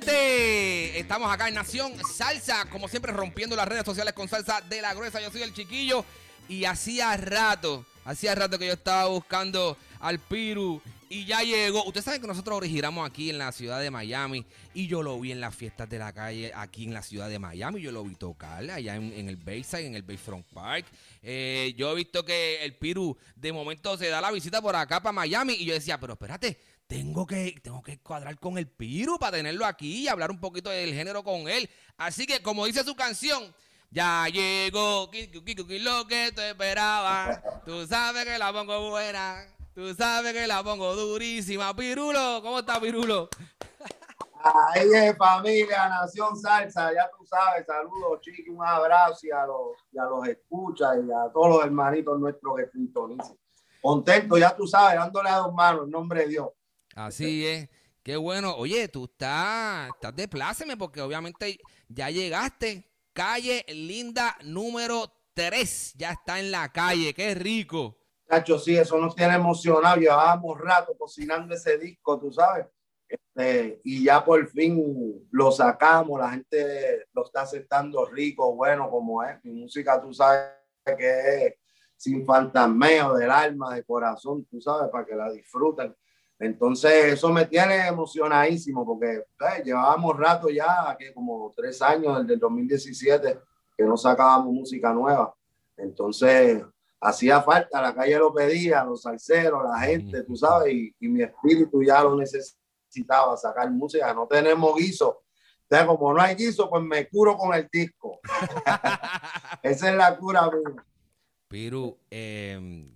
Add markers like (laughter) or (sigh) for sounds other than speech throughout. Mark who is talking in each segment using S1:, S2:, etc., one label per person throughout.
S1: Estamos acá en Nación Salsa, como siempre rompiendo las redes sociales con salsa de la gruesa. Yo soy el chiquillo y hacía rato, hacía rato que yo estaba buscando al Piru y ya llegó. Ustedes saben que nosotros originamos aquí en la ciudad de Miami y yo lo vi en las fiestas de la calle aquí en la ciudad de Miami. Yo lo vi tocar allá en, en el Bayside, en el Bayfront Park. Eh, yo he visto que el Piru de momento se da la visita por acá para Miami y yo decía, pero espérate, tengo que, tengo que cuadrar con el Piru para tenerlo aquí y hablar un poquito del género con él. Así que, como dice su canción, ya llegó lo que tú esperabas. Tú sabes que la pongo buena. Tú sabes que la pongo durísima. Pirulo, ¿cómo está Pirulo?
S2: Ahí es familia, Nación Salsa, ya tú sabes, saludos Chiqui, un abrazo y a los, y a escuchas y a todos los hermanitos nuestros que. Contento, ya tú sabes, dándole a dos manos, en nombre de Dios.
S1: Así es. Qué bueno. Oye, tú estás, estás de pláceme porque obviamente ya llegaste. Calle Linda número 3. Ya está en la calle. Qué rico.
S2: Cacho, sí, eso nos tiene emocionado. Llevábamos rato cocinando ese disco, tú sabes. Este, y ya por fin lo sacamos. La gente lo está aceptando rico, bueno, como es. Mi música, tú sabes que es sin fantasmeo del alma, de corazón, tú sabes, para que la disfruten. Entonces, eso me tiene emocionadísimo porque eh, llevábamos rato ya, que como tres años, desde el 2017, que no sacábamos música nueva. Entonces, hacía falta, la calle lo pedía, los salseros, la gente, tú sabes, y, y mi espíritu ya lo necesitaba, sacar música. No tenemos guiso. Entonces, como no hay guiso, pues me curo con el disco. (laughs) Esa es la cura, mía.
S1: Piru, eh,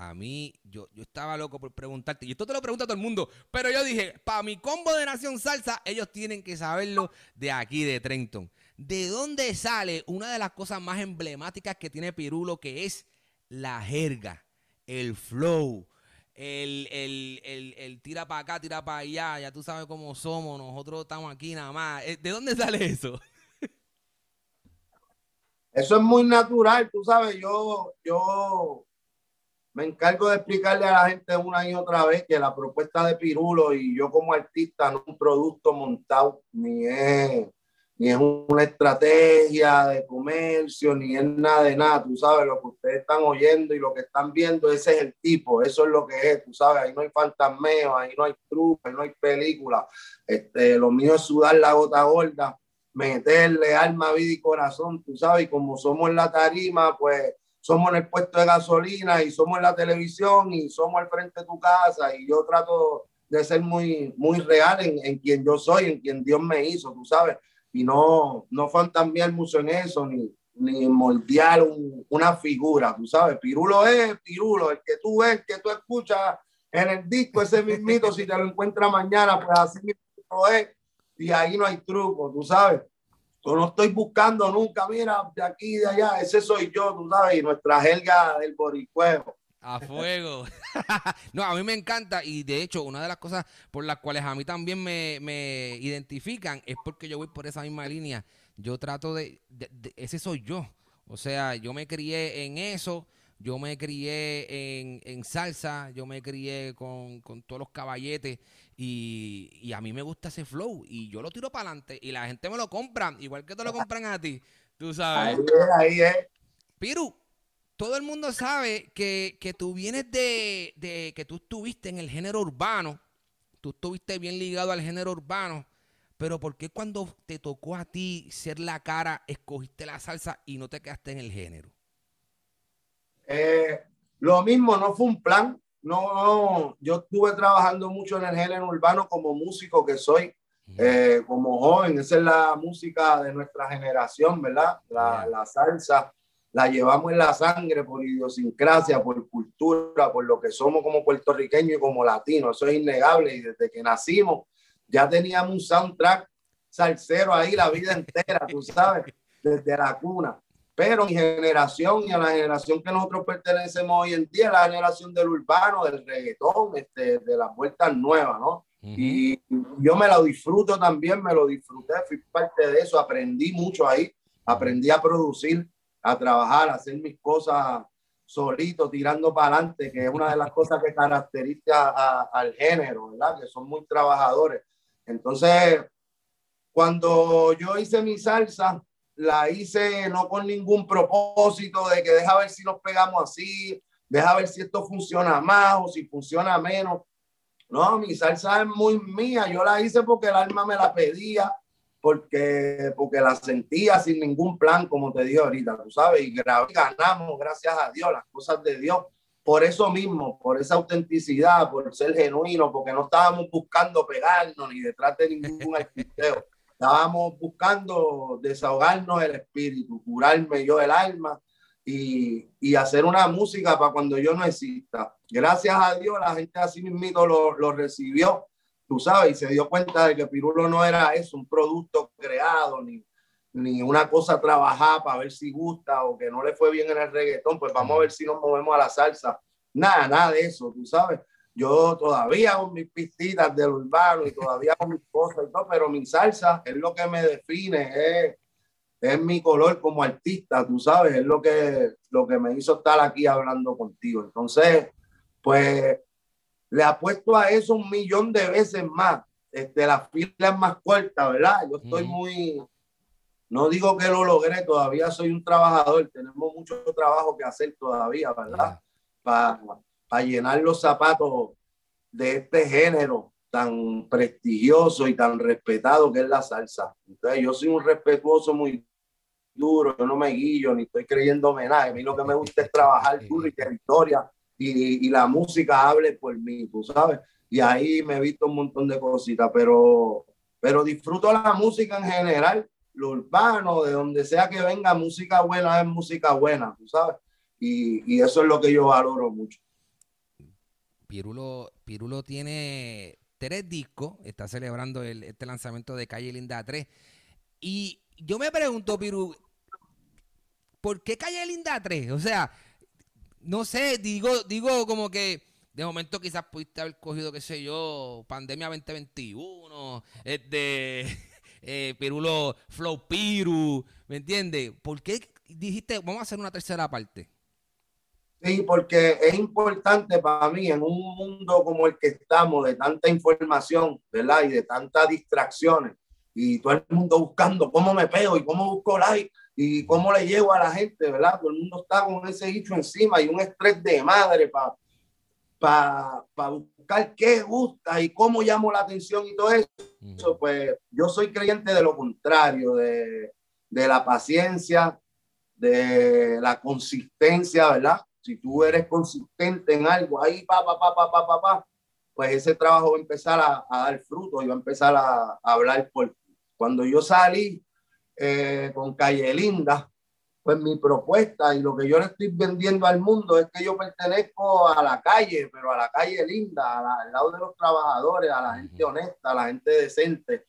S1: a mí, yo, yo estaba loco por preguntarte, y esto te lo pregunta todo el mundo, pero yo dije, para mi combo de Nación Salsa, ellos tienen que saberlo de aquí, de Trenton. ¿De dónde sale una de las cosas más emblemáticas que tiene Pirulo, que es la jerga, el flow, el, el, el, el tira para acá, tira para allá, ya tú sabes cómo somos, nosotros estamos aquí nada más. Eh, ¿De dónde sale eso?
S2: Eso es muy natural, tú sabes, yo, yo me encargo de explicarle a la gente una y otra vez que la propuesta de Pirulo y yo como artista no es un producto montado, ni es, ni es una estrategia de comercio, ni es nada de nada, tú sabes, lo que ustedes están oyendo y lo que están viendo, ese es el tipo, eso es lo que es, tú sabes, ahí no hay fantasmeo, ahí no hay truco, ahí no hay película, este, lo mío es sudar la gota gorda, meterle alma, vida y corazón, tú sabes, y como somos la tarima, pues somos en el puesto de gasolina y somos en la televisión y somos al frente de tu casa y yo trato de ser muy, muy real en, en quien yo soy, en quien Dios me hizo, tú sabes, y no, no fantamear mucho en eso, ni, ni moldear un- una figura, tú sabes, Pirulo es Pirulo, el que tú ves, que tú escuchas en el disco, ese mismito, si te lo encuentras mañana, pues así mismo es, y ahí no hay truco, tú sabes. No estoy buscando nunca, mira, de aquí y de allá, ese soy yo, tú sabes, y nuestra jerga del boricuejo.
S1: A fuego. (laughs) no, a mí me encanta y de hecho una de las cosas por las cuales a mí también me, me identifican es porque yo voy por esa misma línea. Yo trato de, ese soy yo. O sea, yo me crié en eso, yo me crié en, en salsa, yo me crié con, con todos los caballetes y, y, a mí me gusta ese flow y yo lo tiro para adelante y la gente me lo compra, igual que te lo compran a ti, tú sabes.
S2: Ahí.
S1: Piru, todo el mundo sabe que, tú vienes de, de, que tú estuviste en el género urbano, tú estuviste bien ligado al género urbano, pero ¿por qué cuando te tocó a ti ser la cara, escogiste la salsa y no te quedaste en el género?
S2: Eh, lo mismo, no fue un plan. No, no, yo estuve trabajando mucho en el género urbano como músico que soy, eh, como joven. Esa es la música de nuestra generación, ¿verdad? La, la salsa la llevamos en la sangre por idiosincrasia, por cultura, por lo que somos como puertorriqueños y como latinos. Eso es innegable. Y desde que nacimos ya teníamos un soundtrack salsero ahí la vida entera, tú sabes, desde la cuna. Pero mi generación y a la generación que nosotros pertenecemos hoy en día, la generación del urbano, del reggaetón, este, de las vueltas nuevas, ¿no? Y yo me lo disfruto también, me lo disfruté, fui parte de eso, aprendí mucho ahí, aprendí a producir a trabajar, a hacer mis cosas solito, tirando para adelante, que es una de las cosas que caracteriza al género, ¿verdad? Que son muy trabajadores. Entonces, cuando yo hice mi salsa, la hice no con ningún propósito de que deja ver si nos pegamos así, deja ver si esto funciona más o si funciona menos. No, mi salsa es muy mía, yo la hice porque el alma me la pedía porque, porque la sentía sin ningún plan, como te digo ahorita, tú sabes, y ganamos, gracias a Dios, las cosas de Dios, por eso mismo, por esa autenticidad, por ser genuino, porque no estábamos buscando pegarnos ni detrás de ningún (laughs) arquitecto, estábamos buscando desahogarnos el espíritu, curarme yo el alma y, y, hacer una música para cuando yo no exista. Gracias a Dios, la gente así mismo lo, lo recibió tú sabes, y se dio cuenta de que Pirulo no era eso, un producto creado, ni, ni una cosa trabajada para ver si gusta o que no le fue bien en el reggaetón, pues vamos a ver si nos movemos a la salsa. Nada, nada de eso, tú sabes. Yo todavía con mis pistitas del urbano y todavía con mis cosas y todo, pero mi salsa es lo que me define, es, es mi color como artista, tú sabes, es lo que, lo que me hizo estar aquí hablando contigo. Entonces, pues le apuesto a eso un millón de veces más. Este, la fila es más corta, ¿verdad? Yo estoy muy, no digo que lo logré, todavía soy un trabajador, tenemos mucho trabajo que hacer todavía, ¿verdad? Para llenar los zapatos de este género tan prestigioso y tan respetado que es la salsa. Entonces, yo soy un respetuoso muy duro, yo no me guillo ni estoy creyendo homenaje. A mí lo que me gusta es trabajar duro y territoria y, la música hable por mí, tú sabes. Y ahí me he visto un montón de cositas, pero, pero disfruto la música en general, lo urbano, de donde sea que venga, música buena es música buena, tú sabes. Y, y eso es lo que yo valoro mucho.
S1: Pirulo, Pirulo tiene tres discos, está celebrando el, este lanzamiento de Calle Linda 3. Y yo me pregunto, Piru, ¿por qué Calle Linda 3? O sea, no sé, digo, digo como que de momento quizás pudiste haber cogido, qué sé yo, Pandemia 2021, de (laughs) eh, Pirulo Flow Piru, ¿me entiendes? ¿Por qué dijiste, vamos a hacer una tercera parte?
S2: Sí, porque es importante para mí en un mundo como el que estamos, de tanta información, ¿verdad? Y de tantas distracciones, y todo el mundo buscando cómo me pego y cómo busco like y cómo le llevo a la gente, ¿verdad? Todo el mundo está con ese dicho encima y un estrés de madre para pa, buscar qué gusta y cómo llamo la atención y todo eso. Pues yo soy creyente de lo contrario, de, de la paciencia, de la consistencia, ¿verdad? Si tú eres consistente en algo, ahí, pa, pa, pa, pa, pa, pa, pues ese trabajo va a empezar a, dar fruto y va a empezar a, a hablar por Cuando yo salí, eh, con Calle Linda, pues mi propuesta y lo que yo le estoy vendiendo al mundo es que yo pertenezco a la calle, pero a la calle linda, al lado de los trabajadores, a la gente honesta, a la gente decente,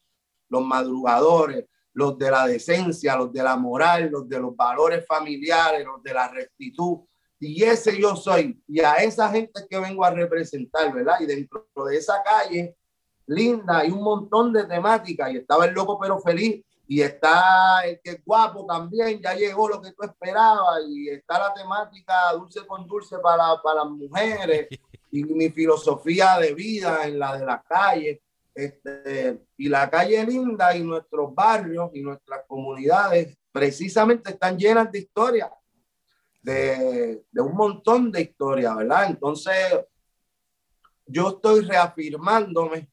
S2: los madrugadores, los de la decencia, los de la moral, los de los valores familiares, los de la rectitud. Y ese yo soy. Y a esa gente que vengo a representar, ¿verdad? Y dentro de esa calle linda hay un montón de temáticas. Y estaba el loco pero feliz. Y está el que es guapo también, ya llegó lo que tú esperabas. Y está la temática dulce con dulce para, para las mujeres. Y mi filosofía de vida en la de la calle. Este, y la calle linda y nuestros barrios y nuestras comunidades precisamente están llenas de historias de, un montón de historias, ¿verdad? Entonces, yo estoy reafirmándome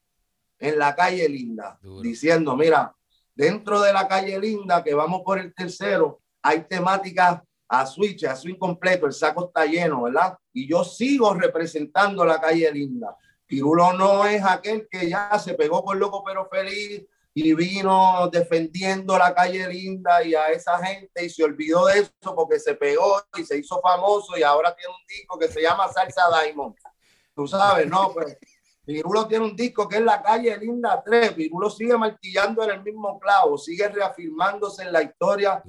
S2: en la calle linda, diciendo, mira, dentro de la calle linda, que vamos por el tercero, hay temáticas a switch, a swing completo, el saco está lleno, ¿verdad? Y yo sigo representando la calle linda. Pirulo no es aquel que ya se pegó con loco pero feliz, y vino defendiendo la calle linda y a esa gente y se olvidó de eso porque se pegó y se hizo famoso y ahora tiene un disco que se llama Salsa Diamond. Tú sabes, no, pues Pirulo tiene un disco que es La Calle Linda 3. Pirulo sigue martillando en el mismo clavo, sigue reafirmándose en la historia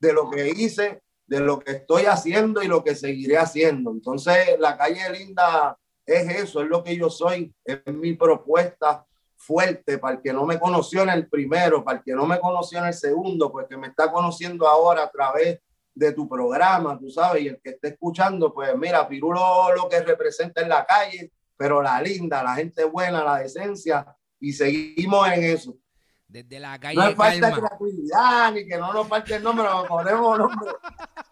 S2: de lo que hice, de lo que estoy haciendo y lo que seguiré haciendo. Entonces, La Calle Linda es eso, es lo que yo soy, es mi propuesta fuerte para el que no me conoció en el primero, para el que no me conoció en el segundo, pues que me está conociendo ahora a través de tu programa, tú sabes, y el que esté escuchando, pues mira, Pirulo lo que representa en la calle, pero la linda, la gente buena, la decencia, y seguimos en eso.
S1: Desde la calle.
S2: No falta creatividad, ni que no nos falte el nombre, ponemos nombre. (laughs)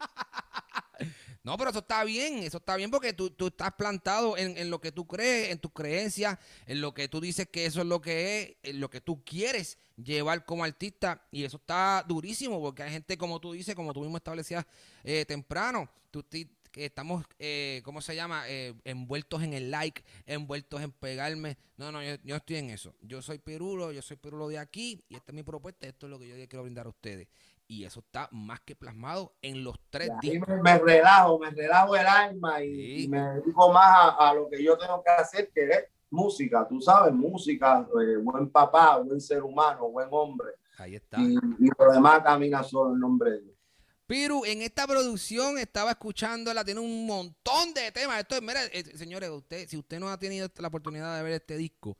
S1: No, pero eso está bien, eso está bien porque tú, estás plantado en, lo que tú crees, en tus creencias, en lo que tú dices que eso es lo que es, en lo que tú quieres llevar como artista y eso está durísimo porque hay gente como tú dices, como tú mismo establecías eh, temprano, tú que estamos, eh, ¿cómo se llama? Eh, envueltos en el like, envueltos en pegarme. No, no, yo, yo estoy en eso. Yo soy Perulo, yo soy Perulo de aquí y esta es mi propuesta, esto es lo que yo quiero brindar a ustedes y eso está más que plasmado en los tres
S2: días. Me, relajo, me relajo el alma y, me dedico más a, lo que yo tengo que hacer, que es música, tú sabes, música, eh, buen papá, buen ser humano, buen hombre.
S1: Ahí está.
S2: Y, y lo demás camina solo en nombre de Dios.
S1: Piru, en esta producción estaba escuchándola, tiene un montón de temas. Esto es, mira, eh, señores, usted, si usted no ha tenido la oportunidad de ver este disco,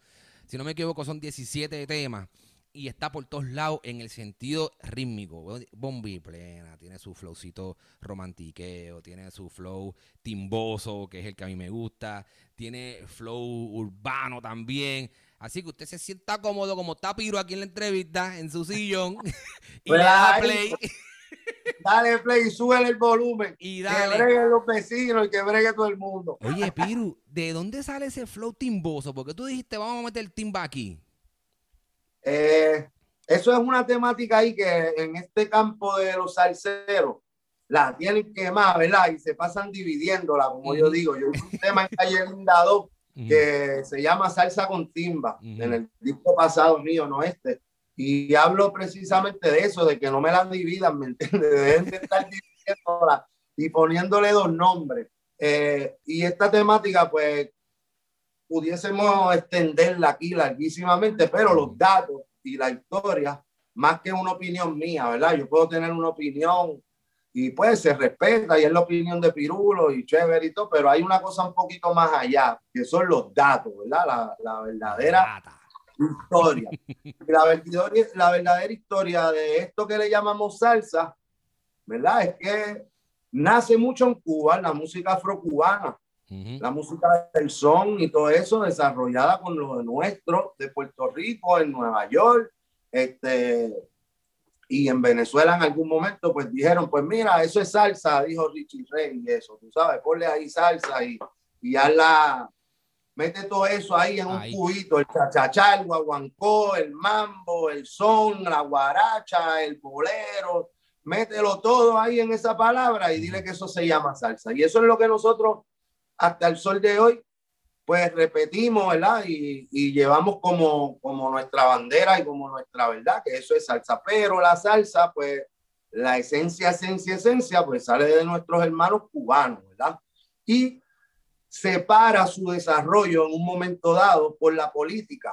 S1: si no me equivoco, son 17 temas y está por todos lados en el sentido rítmico. Bombi plena, tiene su flowcito romantiqueo, tiene su flow timboso, que es el que a mí me gusta, tiene flow urbano también. Así que usted se sienta cómodo como está Piro aquí en la entrevista, en su sillón, (laughs) y le da play.
S2: Dale play, sube el volumen. Y dale. Que breguen los vecinos y que bregue todo el mundo.
S1: Oye, Piru, ¿de dónde sale ese flow timboso? Porque tú dijiste, vamos a meter el timba aquí.
S2: Eh, eso es una temática ahí que en este campo de los salseros la tienen que más, ¿verdad? Y se pasan dividiéndola, como yo digo. Yo un tema en Calle Linda que se llama Salsa con Timba, en el disco pasado mío, no este. Y hablo precisamente de eso, de que no me la dividan, ¿me entiendes? Deben de estar dividiéndola y poniéndole dos nombres. Eh, y esta temática, pues, pudiésemos extenderla aquí larguísimamente, pero los datos y la historia, más que una opinión mía, ¿verdad? Yo puedo tener una opinión y pues se respeta y es la opinión de Pirulo y chévere y todo, pero hay una cosa un poquito más allá, que son los datos, ¿verdad? La, la verdadera historia. (laughs) la, verdadera, la verdadera historia de esto que le llamamos salsa, ¿verdad? Es que nace mucho en Cuba, la música afrocubana la música del son y todo eso desarrollada con lo de nuestro, de Puerto Rico, en Nueva York, este, y en Venezuela en algún momento, pues dijeron, pues mira, eso es salsa, dijo Richie Rey y eso, tú sabes, ponle ahí salsa y, y la mete todo eso ahí en un cubito, el chachachá, el guaguancó, el mambo, el son, la guaracha, el bolero, mételo todo ahí en esa palabra y dile que eso se llama salsa. Y eso es lo que nosotros hasta el sol de hoy, pues repetimos, ¿verdad? Y, y, llevamos como, como nuestra bandera y como nuestra verdad, que eso es salsa. Pero la salsa, pues la esencia, esencia, esencia, pues sale de nuestros hermanos cubanos, ¿verdad? Y separa su desarrollo en un momento dado por la política,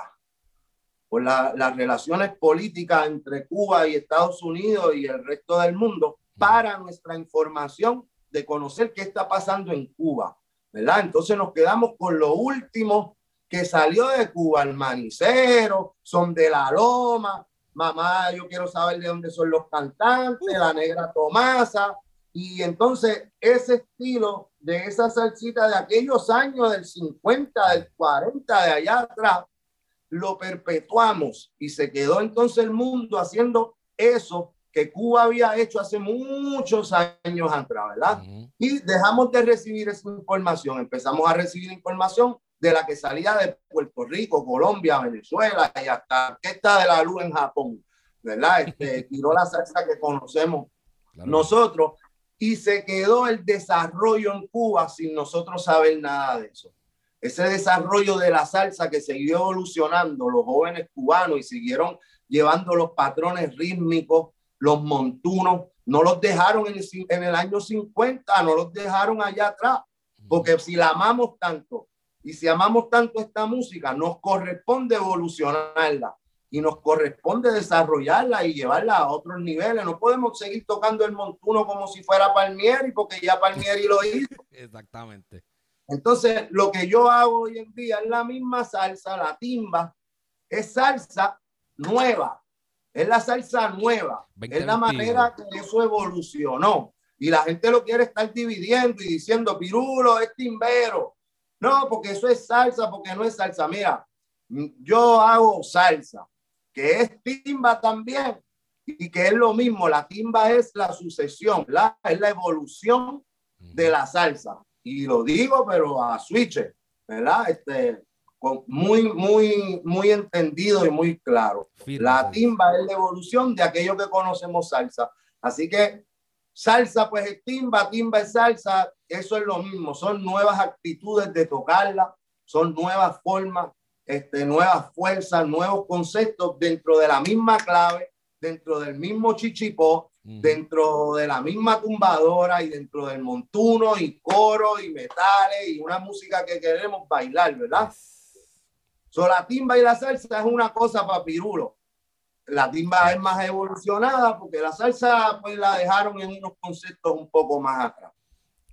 S2: por la, las relaciones políticas entre Cuba y Estados Unidos y el resto del mundo para nuestra información de conocer qué está pasando en Cuba, ¿verdad? Entonces nos quedamos con lo último que salió de Cuba, el manicero, son de la loma, mamá, yo quiero saber de dónde son los cantantes, la negra Tomasa, y entonces ese estilo de esa salsita de aquellos años del 50, del 40, de allá atrás, lo perpetuamos y se quedó entonces el mundo haciendo eso que Cuba había hecho hace muchos años atrás, ¿verdad? Y dejamos de recibir esa información, empezamos a recibir información de la que salía de Puerto Rico, Colombia, Venezuela y hasta que está de la luz en Japón, ¿verdad? (laughs) Este, tiró la salsa que conocemos nosotros y se quedó el desarrollo en Cuba sin nosotros saber nada de eso. Ese desarrollo de la salsa que siguió evolucionando los jóvenes cubanos y siguieron llevando los patrones rítmicos, los montunos, no los dejaron en el, en el año 50, no los dejaron allá atrás, porque si la amamos tanto y si amamos tanto esta música, nos corresponde evolucionarla y nos corresponde desarrollarla y llevarla a otros niveles. No podemos seguir tocando el montuno como si fuera Palmieri, porque ya Palmieri lo hizo. (laughs)
S1: Exactamente.
S2: Entonces, lo que yo hago hoy en día es la misma salsa, la timba, es salsa nueva, es la salsa nueva, es la manera que eso evolucionó. Y la gente lo quiere estar dividiendo y diciendo, Pirulo es timbero. No, porque eso es salsa, porque no es salsa. Mira, yo hago salsa, que es timba también, y que es lo mismo. La timba es la sucesión, la, es la evolución de la salsa. Y lo digo, pero a switch, ¿verdad? Este, muy, muy, muy entendido y muy claro. La timba es la evolución de aquello que conocemos salsa. Así que salsa pues es timba, timba es salsa, eso es lo mismo, son nuevas actitudes de tocarla, son nuevas formas, este, nuevas fuerzas, nuevos conceptos dentro de la misma clave, dentro del mismo chichipó, dentro de la misma tumbadora y dentro del montuno y coro y metales y una música que queremos bailar, ¿verdad? So, la timba y la salsa es una cosa para Pirulo. La timba es más evolucionada porque la salsa pues la dejaron en unos conceptos un poco más atrás.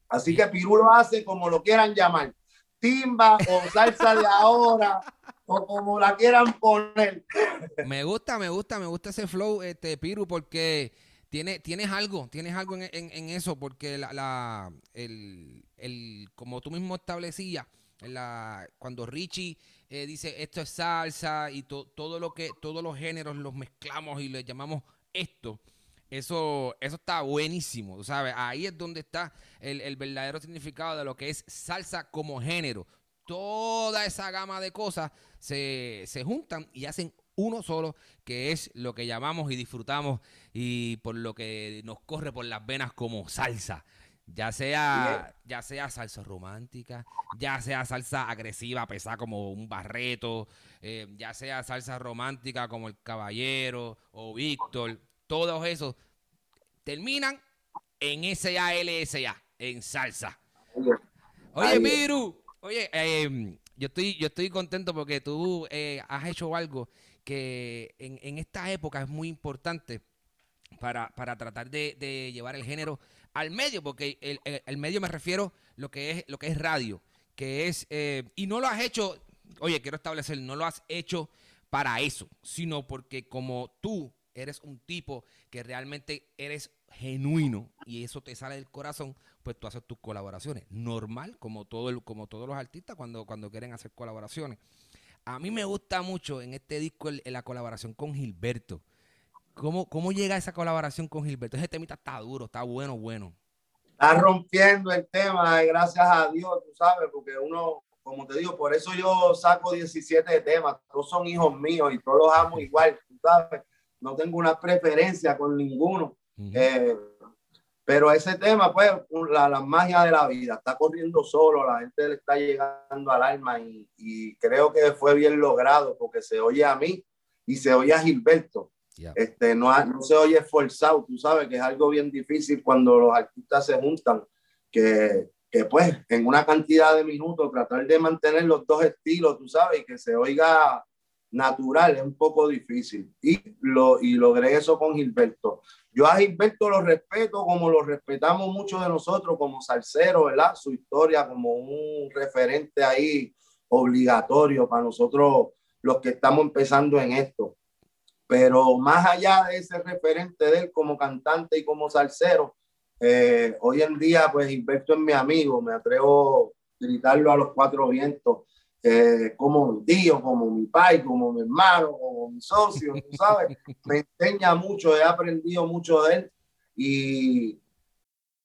S2: Así que Pirulo hace como lo quieran llamar, timba o salsa de ahora o como la quieran poner.
S1: Me gusta, me gusta, me gusta ese flow, este Piru, porque tiene, tienes algo, tienes algo en, en, eso, porque la, la el, el, como tú mismo establecías, la, cuando Richie eh, dice esto es salsa y todo lo que, todos los géneros los mezclamos y le llamamos esto. Eso, eso está buenísimo, ¿sabes? Ahí es donde está el, el, verdadero significado de lo que es salsa como género. Toda esa gama de cosas se, se juntan y hacen uno solo, que es lo que llamamos y disfrutamos y por lo que nos corre por las venas como salsa. Ya sea, ya sea salsa romántica, ya sea salsa agresiva, pesada como un barreto, eh, ya sea salsa romántica como el caballero o Víctor, todos esos terminan en S-A-L-S-A, en salsa. Oye, Miru, oye, em, yo estoy, yo estoy contento porque tú eh, has hecho algo que en, en, esta época es muy importante para, para tratar de, de llevar el género al medio, porque el, el, medio me refiero lo que es lo que es radio, que es eh, y no lo has hecho, oye, quiero establecer, no lo has hecho para eso, sino porque como tú eres un tipo que realmente eres genuino y eso te sale del corazón, pues tú haces tus colaboraciones. Normal, como todo el, como todos los artistas cuando, cuando quieren hacer colaboraciones. A mí me gusta mucho en este disco la colaboración con Gilberto. ¿Cómo, ¿Cómo llega esa colaboración con Gilberto? Ese temita está duro, está bueno, bueno.
S2: Está rompiendo el tema, gracias a Dios, tú sabes, porque uno, como te digo, por eso yo saco 17 temas, todos son hijos míos y todos los amo igual, tú sabes, no tengo una preferencia con ninguno. eh, pero ese tema, pues, la, la, magia de la vida, está corriendo solo, la gente le está llegando al alma y, y creo que fue bien logrado porque se oye a mí y se oye a Gilberto. Yeah. Este, no, no, se oye esforzado, tú sabes que es algo bien difícil cuando los artistas se juntan, que, que pues en una cantidad de minutos tratar de mantener los dos estilos, tú sabes, y que se oiga natural es un poco difícil. Y, lo, y logré eso con Gilberto. Yo a Gilberto lo respeto como lo respetamos muchos de nosotros como salsero, ¿verdad? Su historia como un referente ahí obligatorio para nosotros los que estamos empezando en esto. Pero más allá de ese referente de él como cantante y como salsero, eh, hoy en día pues Gilberto es mi amigo, me atrevo a gritarlo a los cuatro vientos, eh, como mi tío, como mi pai, como mi hermano, como mi socio, tú sabes, (laughs) me enseña mucho, he aprendido mucho de él y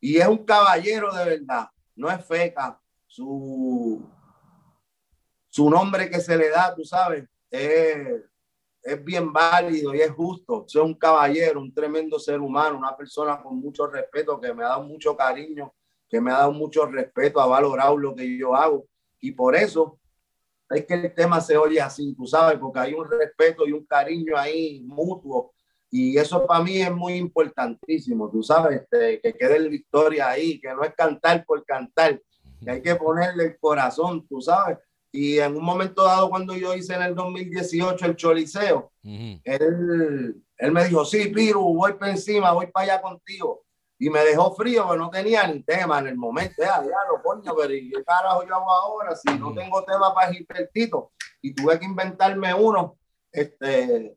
S2: Y es un caballero de verdad, no es feca. Su, su nombre que se le da, tú sabes, es, es bien válido y es justo. Es un caballero, un tremendo ser humano, una persona con mucho respeto, que me ha dado mucho cariño, que me ha dado mucho respeto, ha valorado lo que yo hago. Y por eso es que el tema se oye así, tú sabes, porque hay un respeto y un cariño ahí mutuo y eso para mí es muy importantísimo, tú sabes, este, que quede la historia ahí, que no es cantar por cantar, que hay que ponerle el corazón, tú sabes. Y en un momento dado, cuando yo hice en el 2018 el Choliseo, él, él me dijo, sí, Piru, voy para encima, voy para allá contigo. Y me dejó frío, pero no tenía ni tema en el momento. Ya, ya lo coño, pero ¿y qué carajo yo hago ahora si no tengo tema para Gilbertito? Y tuve que inventarme uno. Este,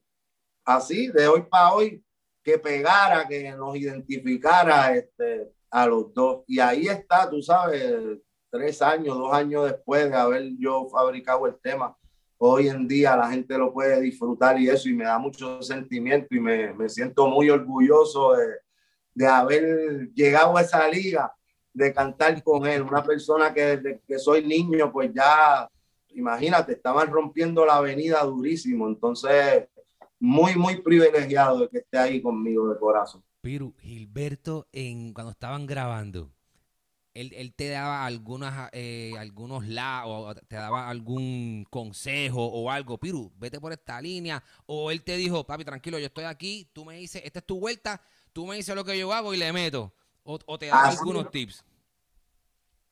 S2: así, de hoy para hoy, que pegara, que nos identificara este, a los dos. Y ahí está, tú sabes, tres años, dos años después de haber yo fabricado el tema. Hoy en día la gente lo puede disfrutar y eso, y me da mucho sentimiento y me, me siento muy orgulloso de, de haber llegado a esa liga, de cantar con él. Una persona que desde que soy niño, pues ya, imagínate, estaban rompiendo la avenida durísimo. Entonces, muy, muy privilegiado de que esté ahí conmigo de corazón.
S1: Piru, Gilberto, en, cuando estaban grabando, él, él te daba algunas, eh, algunos la o te daba algún consejo o algo, Piru, vete por esta línea, o él te dijo, papi, tranquilo, yo estoy aquí, tú me dices, esta es tu vuelta, tú me dices lo que yo hago y le meto, o, o te da
S2: Así
S1: algunos tips.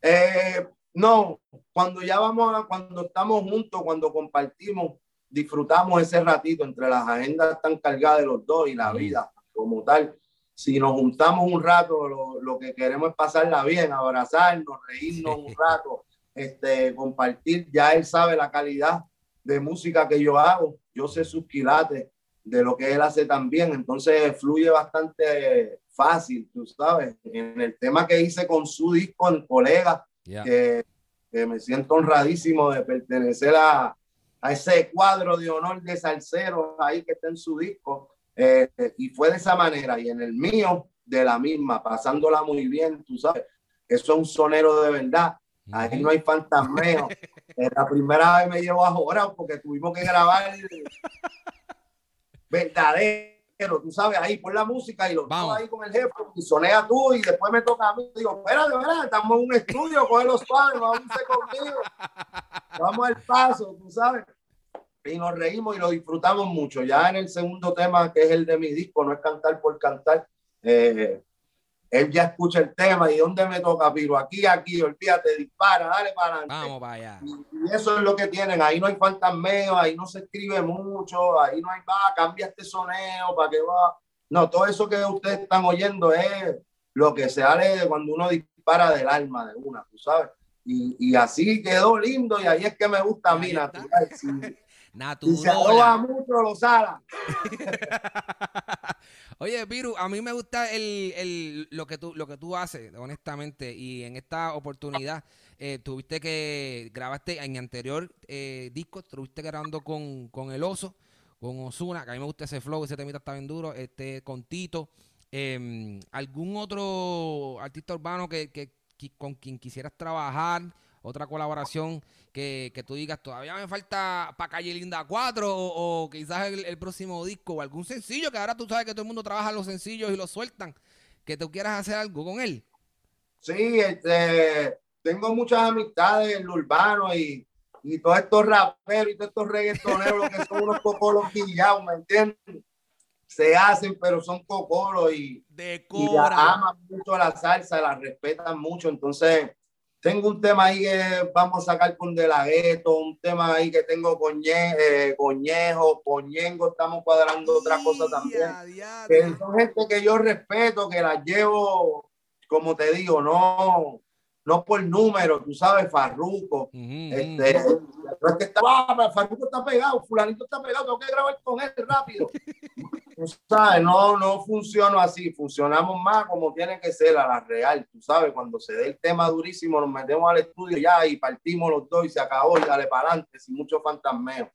S2: Eh, no, cuando ya vamos, a- cuando estamos juntos, cuando compartimos, disfrutamos ese ratito entre las agendas tan cargadas de los dos y la vida como tal. Si nos juntamos un rato, lo, lo que queremos es pasarla bien, abrazarnos, reírnos un rato, este, compartir. Ya él sabe la calidad de música que yo hago. Yo sé sus quilates de lo que él hace también. Entonces fluye bastante fácil, tú sabes. En el tema que hice con su disco en Colega,
S1: Ya.
S2: que, que me siento honradísimo de pertenecer a, a ese cuadro de honor de salseros ahí que está en su disco. Eh, y fue de esa manera. Y en el mío, de la misma, pasándola muy bien, tú sabes. Eso es un sonero de verdad. Ahí no hay fantasmeo. Eh, la primera vez me llevó a jorar porque tuvimos que grabar (laughs) verdadero, tú sabes, ahí por la música y los dos ahí con el jefe y sonea tú y después me toca a mí. Digo, espérate, espérate, estamos en un estudio, coge los padres, vamos a irse conmigo. Vamos al paso, tú sabes. Y nos reímos y lo disfrutamos mucho. Ya en el segundo tema, que es el de mi disco, no es cantar por cantar. eh, él ya escucha el tema y dónde me toca, Piro, aquí, aquí, olvídate, dispara, dale para adelante.
S1: Vamos para allá.
S2: Y, eso es lo que tienen, ahí no hay fantasmeo, ahí no se escribe mucho, ahí no hay, va, cambia este soneo, para que va. No, todo eso que ustedes están oyendo es lo que se sale de cuando uno dispara del alma de una, tú sabes. Y, y así quedó lindo y ahí es que me gusta a mí,
S1: Ahí está.
S2: Natural. Si, Y se adoba
S1: Naturola.
S2: mucho, lo sala. (laughs)
S1: Oye, Piru, a mí me gusta el, el- lo, que tú, lo que tú haces, honestamente. Y en esta oportunidad, eh, tuviste que grabaste en anterior eh, disco, estuviste grabando con, con El Oso, con Osuna, que a mí me gusta ese flow, ese temita está bien duro, este, con Tito. Em, ¿Algún otro artista urbano que, que- con quien quisieras trabajar? Otra colaboración que, que tú digas, todavía me falta para Calle Linda 4 o, o quizás el, el próximo disco o algún sencillo que ahora tú sabes que todo el mundo trabaja los sencillos y los sueltan, que tú quieras hacer algo con él.
S2: Sí, este, tengo muchas amistades en lo urbano y, y todos estos raperos y todos estos reggaetoneros que son unos cocolos guillados, ¿me entiendes? Se hacen, pero son cocolos y, y la aman mucho la salsa, la respetan mucho. Entonces, tengo un tema ahí que vamos a sacar con De La Ghetto, un tema ahí que tengo con eh, Coñejo, Coñengo, estamos cuadrando otra cosa también. Que son gente que yo respeto, que las llevo, como te digo, no, no por número, tú sabes, Farruco.
S1: Ujú, ujú.
S2: Este, no es que está, "Ah, Farruko está pegado, fulanito está pegado, tengo que grabar con él rápido. (laughs) Tú sabes, no, no funciona así, funcionamos más como tiene que ser a la real, tú sabes, cuando se dé el tema durísimo, nos metemos al estudio ya y partimos los dos y se acabó y dale para adelante, sin mucho fantasmeo.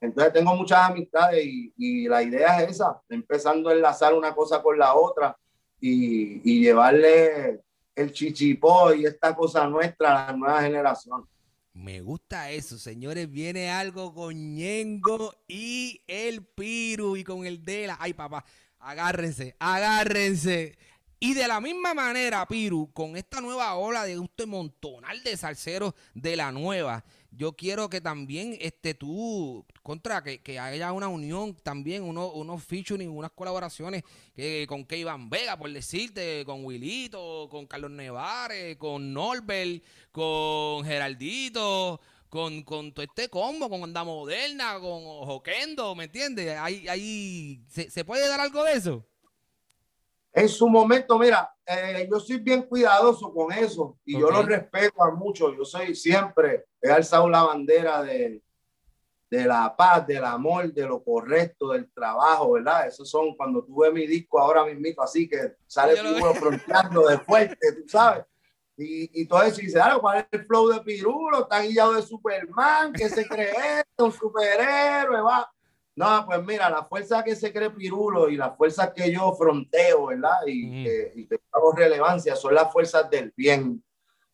S2: Entonces tengo muchas amistades y, y la idea es esa, empezando a enlazar una cosa con la otra y, y llevarle el chichipó y esta cosa nuestra la nueva generación.
S1: Me gusta eso, señores. Viene algo con Ñengo y el Piru y con el Dela. Ay, papá, agárrense, agárrense. Y de la misma manera, Piru, con esta nueva ola de este montonal de salseros de la nueva, yo quiero que también este, tú, contra, que, que haya una unión también, uno- unos featuring, unas colaboraciones que, con Keivan Vega, por decirte, con Wilito, con Carlos Nevares, con Norbert, con Geraldito, con, con todo este combo, con Onda Moderna, con Joquendo, ¿me entiendes? Ahí, ahí, ¿se, se puede dar algo de eso?
S2: En su momento, mira, eh, yo soy bien cuidadoso con eso y yo
S1: Ok.
S2: lo respeto a mucho. Yo soy siempre, he alzado la bandera de, de la paz, del amor, de lo correcto, del trabajo, ¿verdad? Esos son cuando tú ves mi disco ahora mismo, así que sale
S1: Yo lo
S2: Pirulo fronteando de fuerte, tú sabes. Y, y todo eso, y dice, ah, ¿cuál es el flow de Pirulo? Está guiado de Superman, que se cree esto, un superhéroe, va. No, pues mira, la fuerza que se cree Pirulo y las fuerzas que yo fronteo, ¿verdad? Y, que, y que hago relevancia son las fuerzas del bien,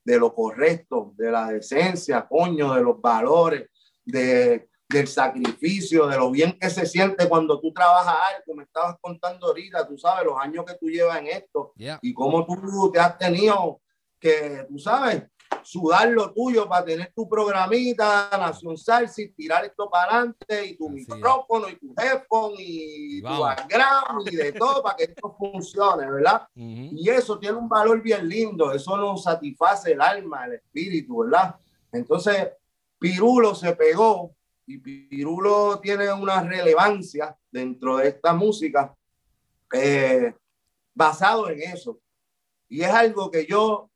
S2: de lo correcto, de la decencia, coño, de los valores, de, del sacrificio, de lo bien que se siente cuando tú trabajas algo. Me estabas contando ahorita, tú sabes, los años que tú llevas en esto y cómo tú te has tenido que, tú sabes, sudar lo tuyo para tener tu programita, Nación Salsa y tirar esto para adelante y tu
S1: Así es.
S2: micrófono y tu headphone y tu
S1: Vamos.
S2: background y de todo para que esto funcione, ¿verdad?
S1: Ujú.
S2: Y eso tiene un valor bien lindo, eso nos satisface el alma, el espíritu, ¿verdad? Entonces, Pirulo se pegó y Pirulo tiene una relevancia dentro de esta música eh, basado en eso. Y es algo que yo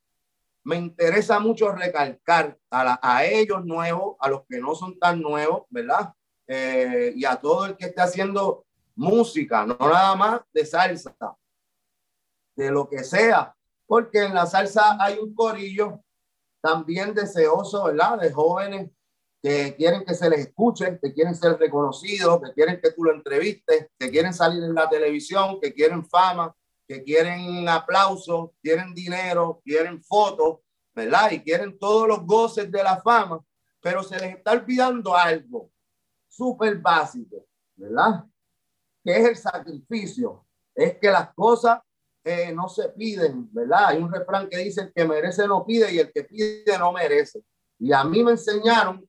S2: me interesa mucho recalcar a, ellos nuevos, a los que no son tan nuevos, ¿verdad? Eh, y a todo el que esté haciendo música, no nada más de salsa, de lo que sea, porque en la salsa hay un corillo también deseoso, ¿verdad? De jóvenes que quieren que se les escuche, que quieren ser reconocidos, que quieren que tú lo entrevistes, que quieren salir en la televisión, que quieren fama, que quieren aplausos, quieren dinero, quieren fotos, ¿verdad? Y quieren todos los goces de la fama, pero se les está olvidando algo súper básico, ¿verdad? Que es el sacrificio. Es que las cosas eh, no se piden, ¿verdad? Hay un refrán que dice, el que merece no pide y el que pide no merece. Y a mí me enseñaron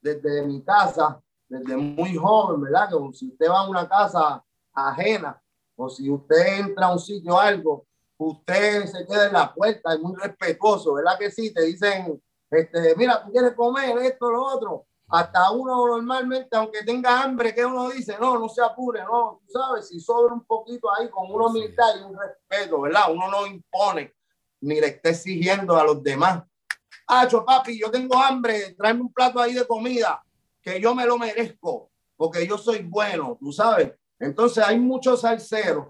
S2: desde mi casa, desde muy joven, ¿verdad? Que si usted va a una casa ajena o si usted entra a un sitio o algo, usted se queda en la puerta, es muy respetuoso, ¿verdad que sí? Te dicen, este, mira, tú quieres comer esto, lo otro. Hasta uno normalmente, aunque tenga hambre, que uno dice, no, no se apure, no, tú sabes, si sobra un poquito ahí con uno
S1: Sí.
S2: militar y un respeto, ¿verdad? Uno no impone ni le está exigiendo a los demás. Acho, papi, yo tengo hambre, tráeme un plato ahí de comida. que yo me lo merezco, porque yo soy bueno, tú sabes. Entonces hay muchos salseros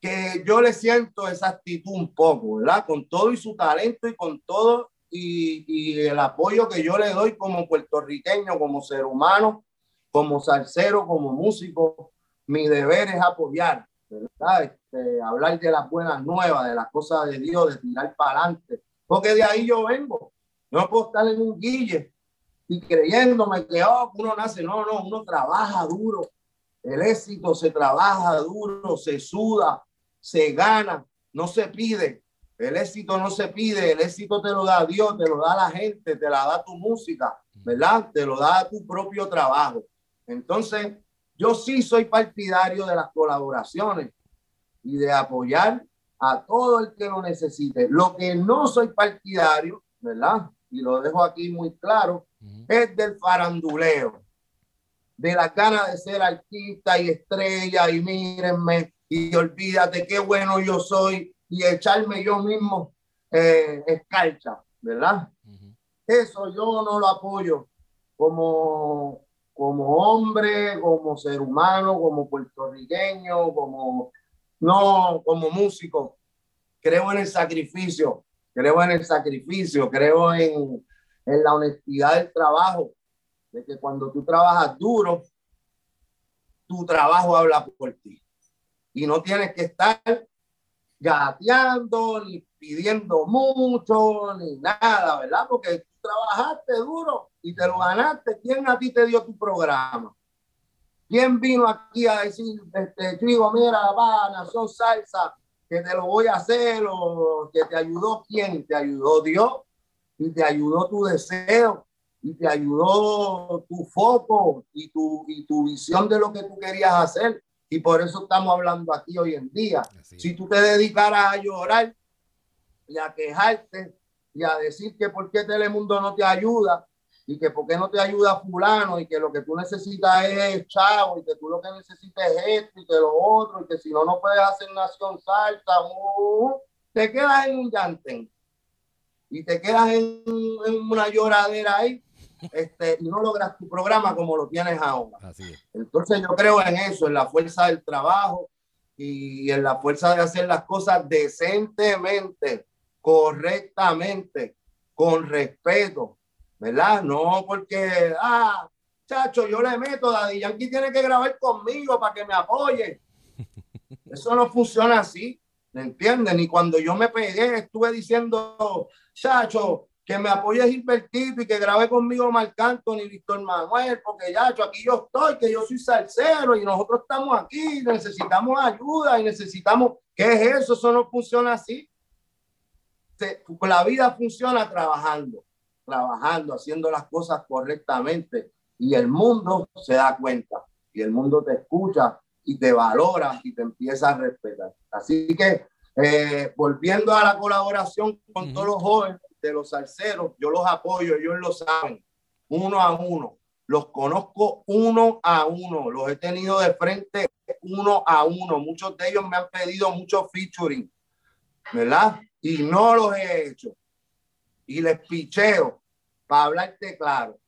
S2: que yo le siento esa actitud un poco, ¿verdad? Con todo y su talento y con todo y, el apoyo que yo le doy como puertorriqueño, como ser humano, como salsero, como músico, mi deber es apoyar, ¿verdad? Este, hablar de las buenas nuevas, de las cosas de Dios, de tirar para adelante, porque de ahí yo vengo. No puedo estar en un guille y creyéndome que oh, uno nace, no, no, uno trabaja duro. El éxito se trabaja duro, se suda, se gana, no se pide. El éxito no se pide, el éxito te lo da Dios, te lo da la gente, te la da tu música, ¿verdad? Te lo da tu propio trabajo. Entonces, yo sí soy partidario de las colaboraciones y de apoyar a todo el que lo necesite. Lo que no soy partidario, ¿verdad? Y lo dejo aquí muy claro, es del faranduleo, de la gana de ser artista y estrella y mírenme y olvídate qué bueno yo soy y echarme yo mismo eh, escarcha, ¿verdad? Eso yo no lo apoyo como, como hombre, como ser humano, como puertorriqueño, como no, como músico. Creo en el sacrificio, creo en el sacrificio, creo en, en la honestidad del trabajo, de que cuando tú trabajas duro, tu trabajo habla por ti. Y no tienes que estar gateando, ni pidiendo mucho, ni nada, ¿verdad? Porque tú trabajaste duro y te lo ganaste. ¿Quién a ti te dio tu programa? ¿Quién vino aquí a decir, este, chico, mira, va, Nación Salsa, que te lo voy a hacer, o que te ayudó quién? Te ayudó Dios y te ayudó tu deseo y te ayudó tu foco y tu, y tu visión de lo que tú querías hacer. Y por eso estamos hablando aquí hoy en día. Si tú te dedicaras a llorar y a quejarte y a decir que por qué Telemundo no te ayuda y que por qué no te ayuda fulano y que lo que tú necesitas es chavo y que tú lo que necesitas es esto y que lo otro y que si no, no puedes hacer nación salta, uh, te quedas en un llantén y te quedas en, en una lloradera ahí este, no logras tu programa como lo tienes ahora.
S1: Así es.
S2: Entonces yo creo en eso, en la fuerza del trabajo y en la fuerza de hacer las cosas decentemente, correctamente, con respeto, ¿verdad? No porque, ah, chacho, yo le meto, Daddy Yankee tiene que grabar conmigo para que me apoye. (laughs) Eso no funciona así, ¿me entienden? Y cuando yo me pegué, estuve diciendo, chacho, que me apoye Gilbertito y que grabe conmigo Marc Anthony, Víctor Manuel, porque ya, yo aquí yo estoy, que yo soy salsero y nosotros estamos aquí, necesitamos ayuda y necesitamos, ¿qué es eso? Eso no funciona así. La vida funciona trabajando, trabajando, haciendo las cosas correctamente y el mundo se da cuenta y el mundo te escucha y te valora y te empieza a respetar. Así que, eh, volviendo a la colaboración con
S1: Ujú.
S2: todos los jóvenes de los salseros, yo los apoyo, ellos lo saben, uno a uno. Los conozco uno a uno, los he tenido de frente uno a uno. Muchos de ellos me han pedido mucho featuring, ¿verdad? Y no los he hecho. Y les picheo, para hablarte claro.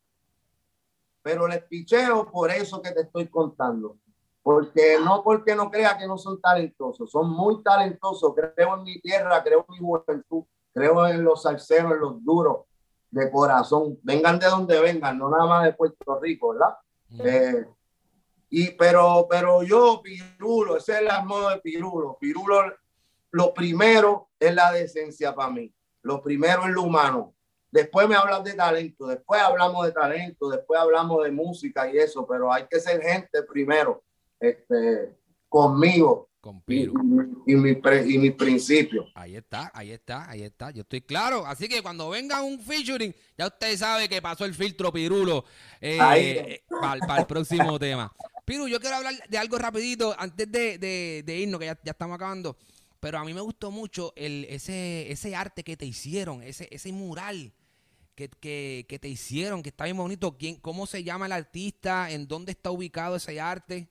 S2: Pero les picheo por eso que te estoy contando. Porque no porque no crea que no son talentosos, son muy talentosos. Creo en mi tierra, creo en mi juventud, creo en los salseros, en los duros de corazón. Vengan de donde vengan, no nada más de Puerto Rico, ¿verdad? Eh, y pero, pero yo, Pirulo, ese es el modo de Pirulo. Pirulo, lo primero es la decencia para mí. Lo primero es lo humano. Después me hablas de talento, después hablamos de talento, después hablamos de música y eso, pero hay que ser gente primero, este, conmigo
S1: Con Piru.
S2: y, y mi, pre- y mis principios.
S1: Ahí está, ahí está, ahí está. Yo estoy claro. Así que cuando venga un featuring, ya usted sabe que pasó el filtro Pirulo
S2: Ahí.
S1: para el próximo (laughs) tema. Piru, yo quiero hablar de algo rapidito antes de, de- de irnos, que ya, ya estamos acabando. Pero a mí me gustó mucho el, ese, ese arte que te hicieron, ese, ese mural que, que- que te hicieron, que está bien bonito. ¿Quién, ¿Cómo se llama el artista? ¿En dónde está ubicado ese arte?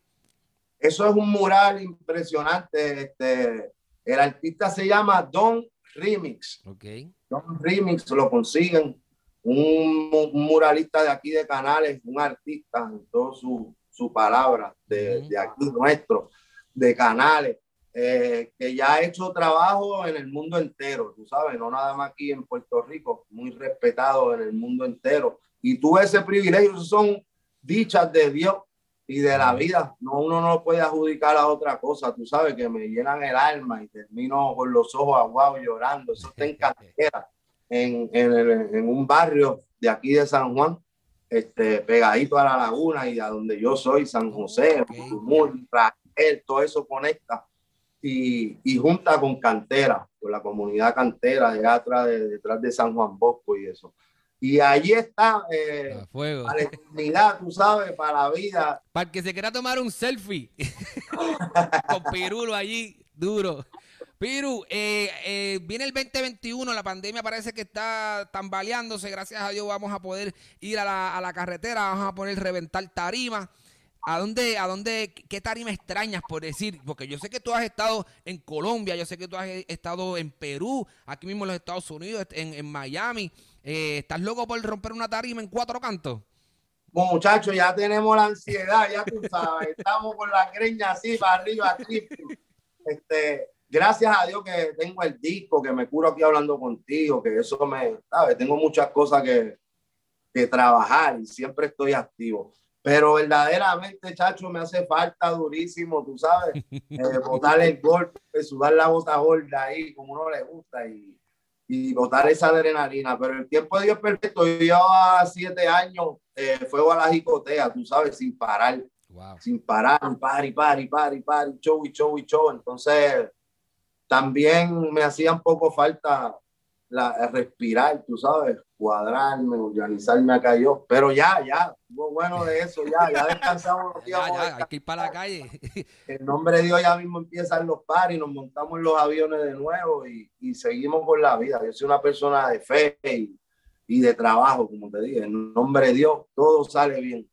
S2: Eso es un mural impresionante. Este, el artista se llama Don Remix.
S1: Ok.
S2: Don Remix lo consiguen. un, muralista de aquí de Canales, un artista en todo su, su palabra de, de, aquí nuestro, de Canales, eh, que ya ha hecho trabajo en el mundo entero, tú sabes, no nada más aquí en Puerto Rico, muy respetado en el mundo entero. Y tuve ese privilegio, son dichas de Dios y de la vida. No, uno no puede adjudicar a otra cosa. Tú sabes que me llenan el alma y termino con los ojos aguados llorando. Eso está en (laughs) cantera, en, en, en, un barrio de aquí de San Juan, este, pegadito a la laguna y a donde yo soy, San José, okay. todo eso conecta. Y, y, junta con cantera, con la comunidad cantera de atrás, de, detrás de San Juan Bosco y eso. Y allí está eh, a fuego. la eternidad, tú sabes, para la vida.
S1: Para que se quiera tomar un selfie (laughs) con Pirulo allí, duro. Piru, eh, eh, viene el 2021, la pandemia parece que está tambaleándose, gracias a Dios vamos a poder ir a la, a la carretera, vamos a poder reventar tarima. ¿A dónde, a dónde, qué tarima extrañas por decir? Porque yo sé que tú has estado en Colombia, yo sé que tú has estado en Perú, aquí mismo en los Estados Unidos, en, en Miami. Eh, ¿Estás loco por romper una tarima en cuatro cantos?
S2: Muchachos, ya tenemos la ansiedad, ya tú sabes, estamos con la greña así para arriba, aquí. Este, gracias a Dios que tengo el disco, que me curo aquí hablando contigo, que eso me, ¿sabes? Tengo muchas cosas que, que trabajar y siempre estoy activo. Pero verdaderamente, chacho, me hace falta durísimo, tú sabes, eh, botar el golpe, sudar la bota gorda ahí, como uno le gusta y y botar esa adrenalina. Pero el tiempo de Dios perfecto, yo llevaba siete años, eh, fuego a la jicotea, tú sabes, sin parar. Sin parar, par y par y par y par, show y show y show. Entonces, también me hacía un poco falta la, respirar, tú sabes, cuadrarme, organizarme acá yo. Pero ya, ya, bueno de eso, ya, ya descansamos. (laughs)
S1: ya, ya, hay que ir para la calle. (laughs)
S2: El nombre de Dios ya mismo empiezan los pares, nos montamos los aviones de nuevo y, y, seguimos con la vida. Yo soy una persona de fe y, y de trabajo, como te dije. En nombre de Dios, todo sale bien.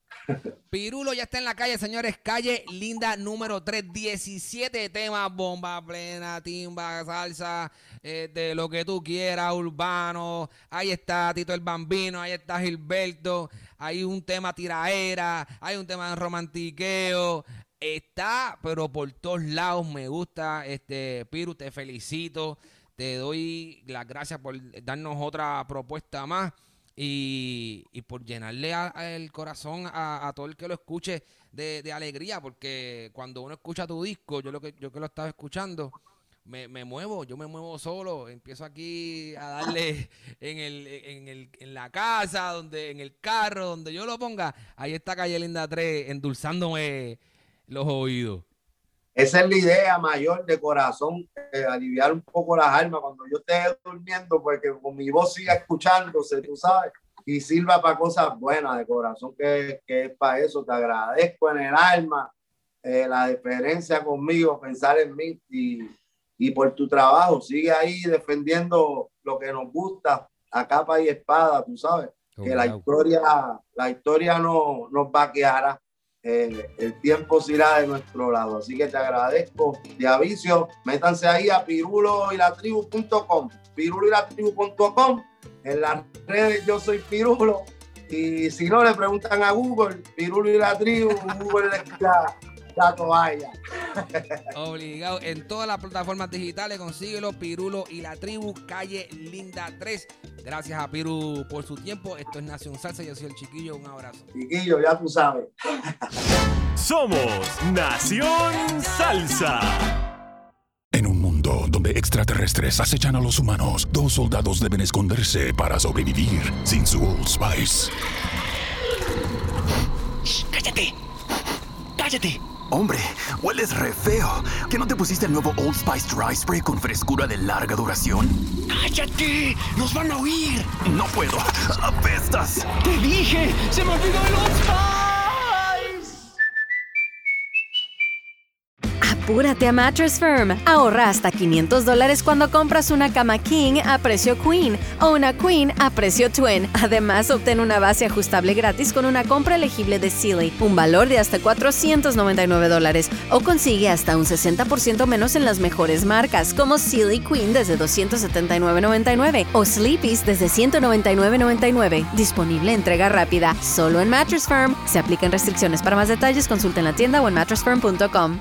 S1: Pirulo ya está en la calle, señores. Calle Linda número 3. 17 temas, bomba plena, timba, salsa, eh, de lo que tú quieras, urbano. Ahí está Tito el Bambino, ahí está Gilberto. Hay un tema tiraera, hay un tema de romantiqueo. Está, pero por todos lados me gusta. Este, Piru, te felicito. Te doy las gracias por darnos otra propuesta más y, por llenarle el corazón a, todo el que lo escuche de, alegría, porque cuando uno escucha tu disco, yo lo que yo que lo estaba escuchando, me, muevo, yo me muevo solo, empiezo aquí a darle (laughs) en, el, en, el, en la casa, donde en el carro, donde yo lo ponga, ahí está Calle Linda 3 endulzándome los oídos.
S2: Esa es la idea mayor de corazón, eh, aliviar un poco las almas cuando yo esté durmiendo, porque con mi voz siga escuchándose, tú sabes, y sirva para cosas buenas de corazón, que, que es para eso. Te agradezco en el alma eh, la diferencia conmigo, pensar en mí y, y por tu trabajo. Sigue ahí defendiendo lo que nos gusta a capa y espada, tú sabes, que la historia, la historia no nos vaqueará el tiempo se irá de nuestro lado. Así que te agradezco, te aviso, métanse ahí a pirulo y la tribu.com, pirulo y la tribu.com. En las redes yo soy Pirulo. Y si no le preguntan a Google, Pirulo y la tribu, Google les la toalla.
S1: Obligado. En todas las plataformas digitales, consíguelo, Pirulo y la tribu, calle Linda 3. Gracias a Piru por su tiempo. Esto es Nación Salsa. Yo soy el chiquillo. Un abrazo.
S2: Chiquillo, ya tú sabes.
S3: Somos Nación Salsa.
S4: En un mundo donde extraterrestres acechan a los humanos, dos soldados deben esconderse para sobrevivir sin su Old Spice.
S5: ¡Cállate! ¡Cállate!
S6: Hombre, hueles re feo. ¿Que no te pusiste el nuevo Old Spice Dry Spray con frescura de larga duración?
S5: ¡Cállate! ¡Nos van a oír!
S6: No puedo. (laughs) ¡Apestas!
S5: ¡Te dije! ¡Se me olvidó el Old Spice!
S7: Apúrate a Mattress Firm. Ahorra hasta 500 dólares cuando compras una cama King a precio Queen o una Queen a precio Twin. Además, obtén una base ajustable gratis con una compra elegible de Sealy, un valor de hasta 499 dólares, o consigue hasta un 60% menos en las mejores marcas, como Sealy Queen desde 279.99 o Sleepy's desde 199.99. Disponible entrega rápida, solo en Mattress Firm. Se aplican restricciones. Para más detalles, consulta en la tienda o en mattressfirm.com.